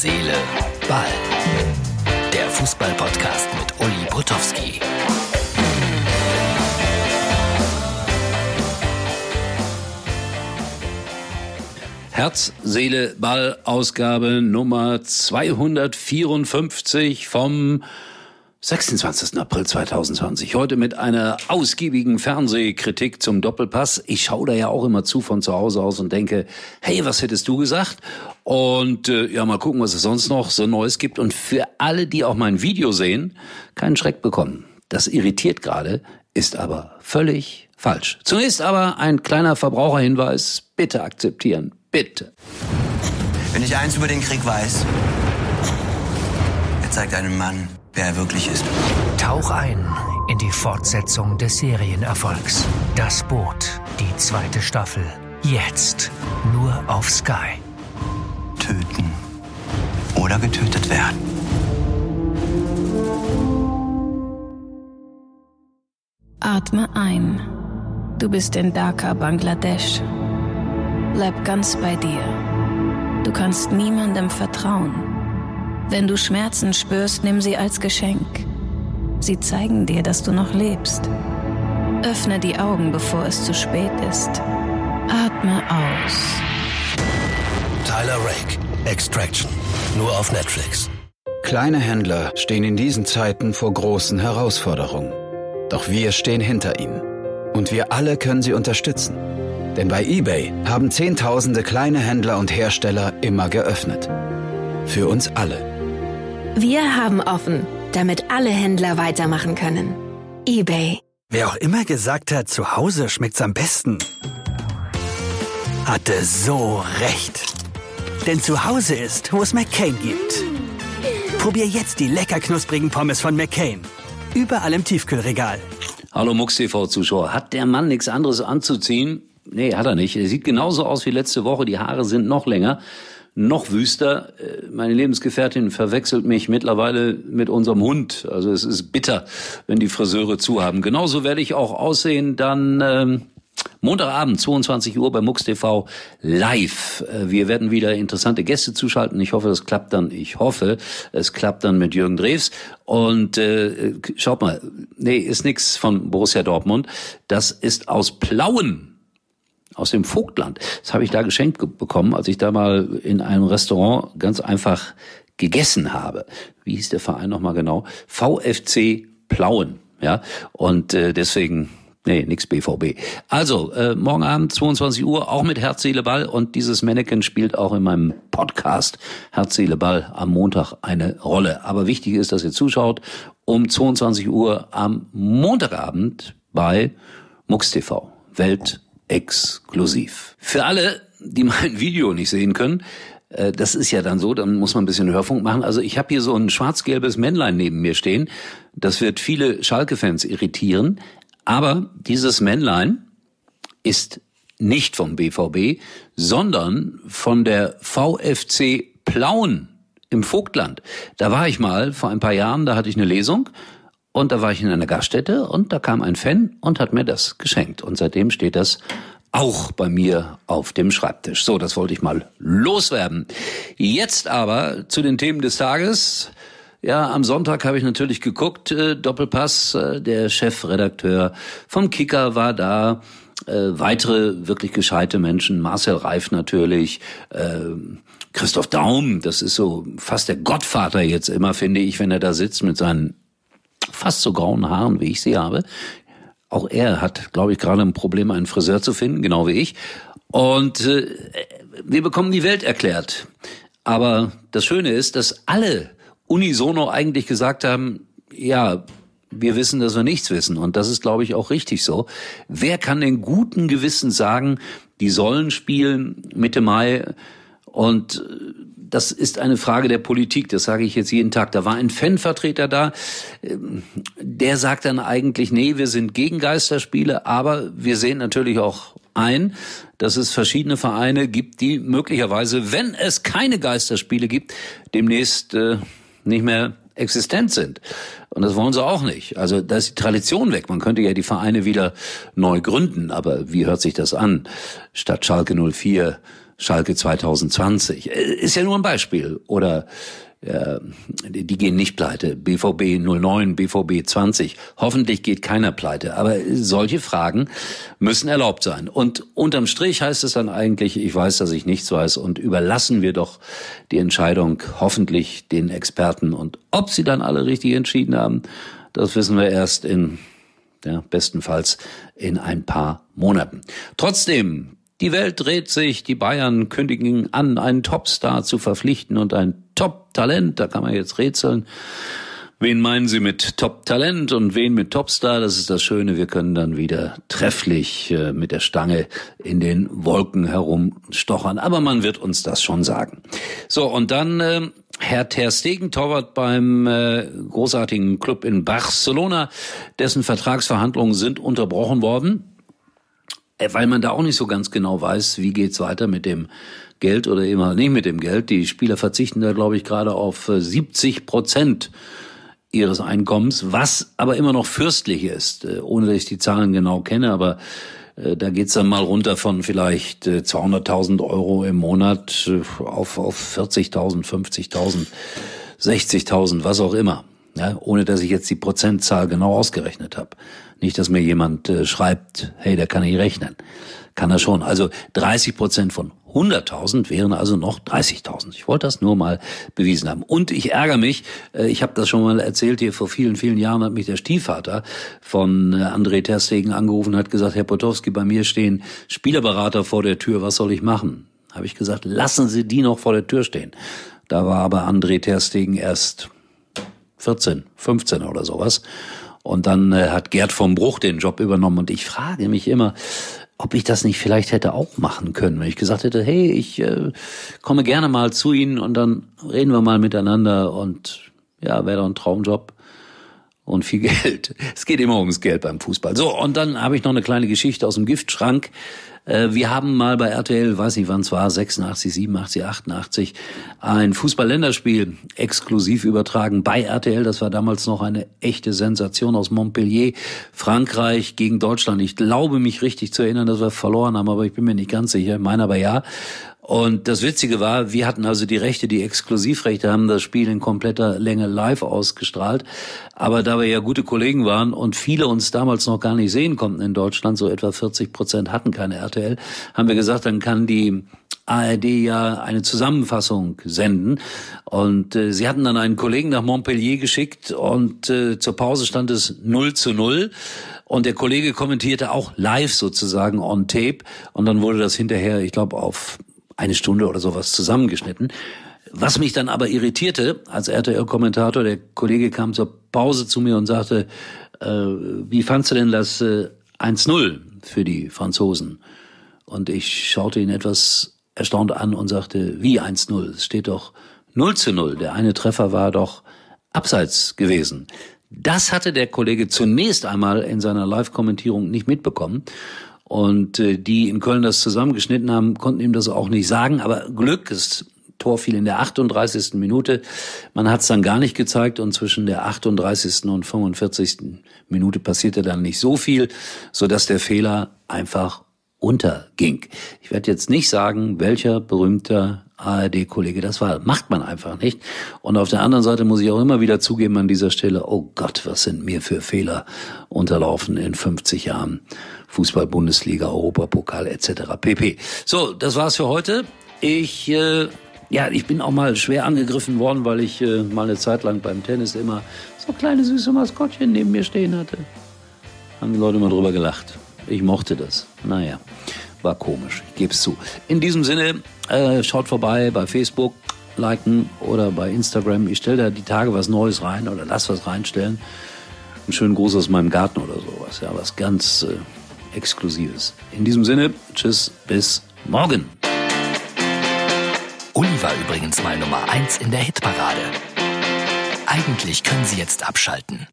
Seele, Ball. Der Fußball-Podcast mit Uli Potowski. Herz, Seele, Ball, Ausgabe Nummer 254 vom 26. April 2020. Heute mit einer ausgiebigen Fernsehkritik zum Doppelpass. Ich schaue da ja auch immer zu von zu Hause aus und denke, hey, was hättest du gesagt? Und äh, ja, mal gucken, was es sonst noch so Neues gibt. Und für alle, die auch mein Video sehen, keinen Schreck bekommen. Das irritiert gerade, ist aber völlig falsch. Zunächst aber ein kleiner Verbraucherhinweis. Bitte akzeptieren. Bitte. Wenn ich eins über den Krieg weiß, er zeigt einem Mann, wer er wirklich ist. Tauch ein in die Fortsetzung des Serienerfolgs. Das Boot, die zweite Staffel. Jetzt nur auf Sky. Töten oder getötet werden. Atme ein. Du bist in Dhaka, Bangladesch. Bleib ganz bei dir. Du kannst niemandem vertrauen. Wenn du Schmerzen spürst, nimm sie als Geschenk. Sie zeigen dir, dass du noch lebst. Öffne die Augen, bevor es zu spät ist. Atme aus. Tyler Rake, Extraction. Nur auf Netflix. Kleine Händler stehen in diesen Zeiten vor großen Herausforderungen. Doch wir stehen hinter ihnen. Und wir alle können sie unterstützen. Denn bei eBay haben Zehntausende kleine Händler und Hersteller immer geöffnet. Für uns alle. Wir haben offen, damit alle Händler weitermachen können. eBay. Wer auch immer gesagt hat, zu Hause schmeckt's am besten, hatte so recht. Denn zu Hause ist, wo es McCain gibt. Probier jetzt die lecker knusprigen Pommes von McCain. Überall im Tiefkühlregal. Hallo Mux TV-Zuschauer. Hat der Mann nichts anderes anzuziehen? Nee, hat er nicht. Er sieht genauso aus wie letzte Woche. Die Haare sind noch länger, noch wüster. Äh, Meine Lebensgefährtin verwechselt mich mittlerweile mit unserem Hund. Also es ist bitter, wenn die Friseure zu haben. Genauso werde ich auch aussehen dann ähm, Montagabend, 22 Uhr bei MUX TV live. Äh, Wir werden wieder interessante Gäste zuschalten. Ich hoffe, es klappt dann. Ich hoffe, es klappt dann mit Jürgen Drews. Und äh, schaut mal, nee, ist nix von Borussia Dortmund. Das ist aus Plauen aus dem Vogtland. Das habe ich da geschenkt ge- bekommen, als ich da mal in einem Restaurant ganz einfach gegessen habe. Wie hieß der Verein nochmal genau? VfC Plauen. Ja, und äh, deswegen Nee, nix BVB. Also, äh, morgen Abend 22 Uhr, auch mit Herz, Seele, Ball. Und dieses Mannequin spielt auch in meinem Podcast Herz, Seele, Ball am Montag eine Rolle. Aber wichtig ist, dass ihr zuschaut um 22 Uhr am Montagabend bei MUX TV. Weltexklusiv. Für alle, die mein Video nicht sehen können, äh, das ist ja dann so, dann muss man ein bisschen Hörfunk machen. Also ich habe hier so ein schwarz-gelbes Männlein neben mir stehen. Das wird viele Schalke-Fans irritieren. Aber dieses Männlein ist nicht vom BVB, sondern von der VfC Plauen im Vogtland. Da war ich mal vor ein paar Jahren, da hatte ich eine Lesung und da war ich in einer Gaststätte und da kam ein Fan und hat mir das geschenkt. Und seitdem steht das auch bei mir auf dem Schreibtisch. So, das wollte ich mal loswerden. Jetzt aber zu den Themen des Tages. Ja, am Sonntag habe ich natürlich geguckt, äh, Doppelpass, äh, der Chefredakteur vom Kicker war da, äh, weitere wirklich gescheite Menschen, Marcel Reif natürlich, äh, Christoph Daum, das ist so fast der Gottvater jetzt immer, finde ich, wenn er da sitzt mit seinen fast so grauen Haaren, wie ich sie habe. Auch er hat, glaube ich, gerade ein Problem, einen Friseur zu finden, genau wie ich. Und äh, wir bekommen die Welt erklärt. Aber das Schöne ist, dass alle unisono eigentlich gesagt haben, ja, wir wissen, dass wir nichts wissen. Und das ist, glaube ich, auch richtig so. Wer kann denn guten Gewissens sagen, die sollen spielen Mitte Mai und äh, das ist eine Frage der Politik, das sage ich jetzt jeden Tag. Da war ein Fanvertreter da, ähm, der sagt dann eigentlich, nee, wir sind gegen Geisterspiele, aber wir sehen natürlich auch ein, dass es verschiedene Vereine gibt, die möglicherweise, wenn es keine Geisterspiele gibt, demnächst äh, nicht mehr existent sind. Und das wollen sie auch nicht. Also da ist die Tradition weg. Man könnte ja die Vereine wieder neu gründen, aber wie hört sich das an? Statt Schalke 04 Schalke 2020. Äh, ist ja nur ein Beispiel. Oder äh, die gehen nicht pleite. BVB 09, BVB 20. Hoffentlich geht keiner pleite. Aber solche Fragen müssen erlaubt sein. Und unterm Strich heißt es dann eigentlich, ich weiß, dass ich nichts weiß und überlassen wir doch die Entscheidung hoffentlich den Experten. Und ob sie dann alle richtig entschieden haben, das wissen wir erst in ja, bestenfalls in ein paar Monaten. Trotzdem, die Welt dreht sich, die Bayern kündigen an, einen Topstar zu verpflichten und ein Top-Talent, da kann man jetzt rätseln. Wen meinen Sie mit Top-Talent und wen mit Topstar? Das ist das Schöne, wir können dann wieder trefflich äh, mit der Stange in den Wolken herumstochern. Aber man wird uns das schon sagen. So, und dann äh, Herr Ter Stegen, Torwart beim äh, großartigen Club in Barcelona, dessen Vertragsverhandlungen sind unterbrochen worden. Äh, weil man da auch nicht so ganz genau weiß, wie geht's weiter mit dem Geld oder eben halt nicht mit dem Geld. Die Spieler verzichten da, glaube ich, gerade auf 70 äh, Prozent ihres Einkommens, was aber immer noch fürstlich ist, äh, ohne dass ich die Zahlen genau kenne, aber da geht's dann mal runter von vielleicht 200.000 Euro im Monat auf, auf 40.000, 50.000, 60.000, was auch immer ja, ohne dass ich jetzt die Prozentzahl genau ausgerechnet habe. Nicht, dass mir jemand äh, schreibt, hey, der kann nicht rechnen. Kann er schon. Also 30 Prozent von 100.000 wären also noch 30.000. Ich wollte das nur mal bewiesen haben. Und ich ärgere mich, äh, ich habe das schon mal erzählt hier vor vielen, vielen Jahren hat mich der Stiefvater von äh, André Terstegen angerufen hat gesagt, Herr Potowski, bei mir stehen Spielerberater vor der Tür, was soll ich machen? Habe ich gesagt, lassen Sie die noch vor der Tür stehen. Da war aber André Terstegen erst 14, 15 oder sowas. Und dann äh, hat Gerd vom Bruch den Job übernommen. Und ich frage mich immer, ob ich das nicht vielleicht hätte auch machen können, wenn ich gesagt hätte, hey, ich äh, komme gerne mal zu Ihnen und dann reden wir mal miteinander. Und ja, wäre doch ein Traumjob und viel Geld. Es geht immer ums Geld beim Fußball. So, und dann habe ich noch eine kleine Geschichte aus dem Giftschrank. Äh, wir haben mal bei RTL, weiß nicht wann es war, 86, 87, 88, ein Fußball-Länderspiel exklusiv übertragen bei RTL. Das war damals noch eine echte Sensation aus Montpellier. Frankreich gegen Deutschland. Ich glaube mich richtig zu erinnern, dass wir verloren haben, aber ich bin mir nicht ganz sicher. Meine aber ja. Und das Witzige war, wir hatten also die Rechte, die Exklusivrechte, haben das Spiel in kompletter Länge live ausgestrahlt. Aber da wir ja gute Kollegen waren und viele uns damals noch gar nicht sehen konnten in Deutschland, so etwa 40 Prozent hatten keine RTL, haben wir gesagt, dann kann die ARD ja eine Zusammenfassung senden. Und äh, sie hatten dann einen Kollegen nach Montpellier geschickt und äh, zur Pause stand es 0 zu 0. Und der Kollege kommentierte auch live sozusagen on tape. Und dann wurde das hinterher, ich glaube, auf eine Stunde oder sowas zusammengeschnitten. Was mich dann aber irritierte, als RTL-Kommentator, der Kollege kam zur Pause zu mir und sagte, äh, wie fandst du denn das äh, 1-0 für die Franzosen? Und ich schaute ihn etwas erstaunt an und sagte, wie 1-0? Es steht doch 0 zu 0. Der eine Treffer war doch abseits gewesen. Das hatte der Kollege zunächst einmal in seiner Live-Kommentierung nicht mitbekommen. Und äh, die in Köln das zusammengeschnitten haben, konnten ihm das auch nicht sagen. Aber Glück, das Tor fiel in der 38. Minute. Man hat es dann gar nicht gezeigt und zwischen der 38. und 45. Minute passierte dann nicht so viel, so dass der Fehler einfach unterging. Ich werde jetzt nicht sagen, welcher berühmter ARD-Kollege das war. Macht man einfach nicht. Und auf der anderen Seite muss ich auch immer wieder zugeben an dieser Stelle, oh Gott, was sind mir für Fehler unterlaufen in 50 Jahren Fußball-Bundesliga, Europapokal etc. pp. So, das war's für heute. Ich äh, ja, ich bin auch mal schwer angegriffen worden, weil ich äh, mal eine Zeit lang beim Tennis immer so kleine süße Maskottchen neben mir stehen hatte. Haben die Leute immer drüber gelacht. Ich mochte das. Naja, war komisch, ich gebe es zu. In diesem Sinne, äh, schaut vorbei bei Facebook, liken oder bei Instagram. Ich stelle da die Tage was Neues rein oder lass was reinstellen. Einen schönen Gruß aus meinem Garten oder sowas. Ja, was ganz äh, Exklusives. In diesem Sinne, tschüss, bis morgen. Uli war übrigens mal Nummer 1 in der Hitparade. Eigentlich können Sie jetzt abschalten.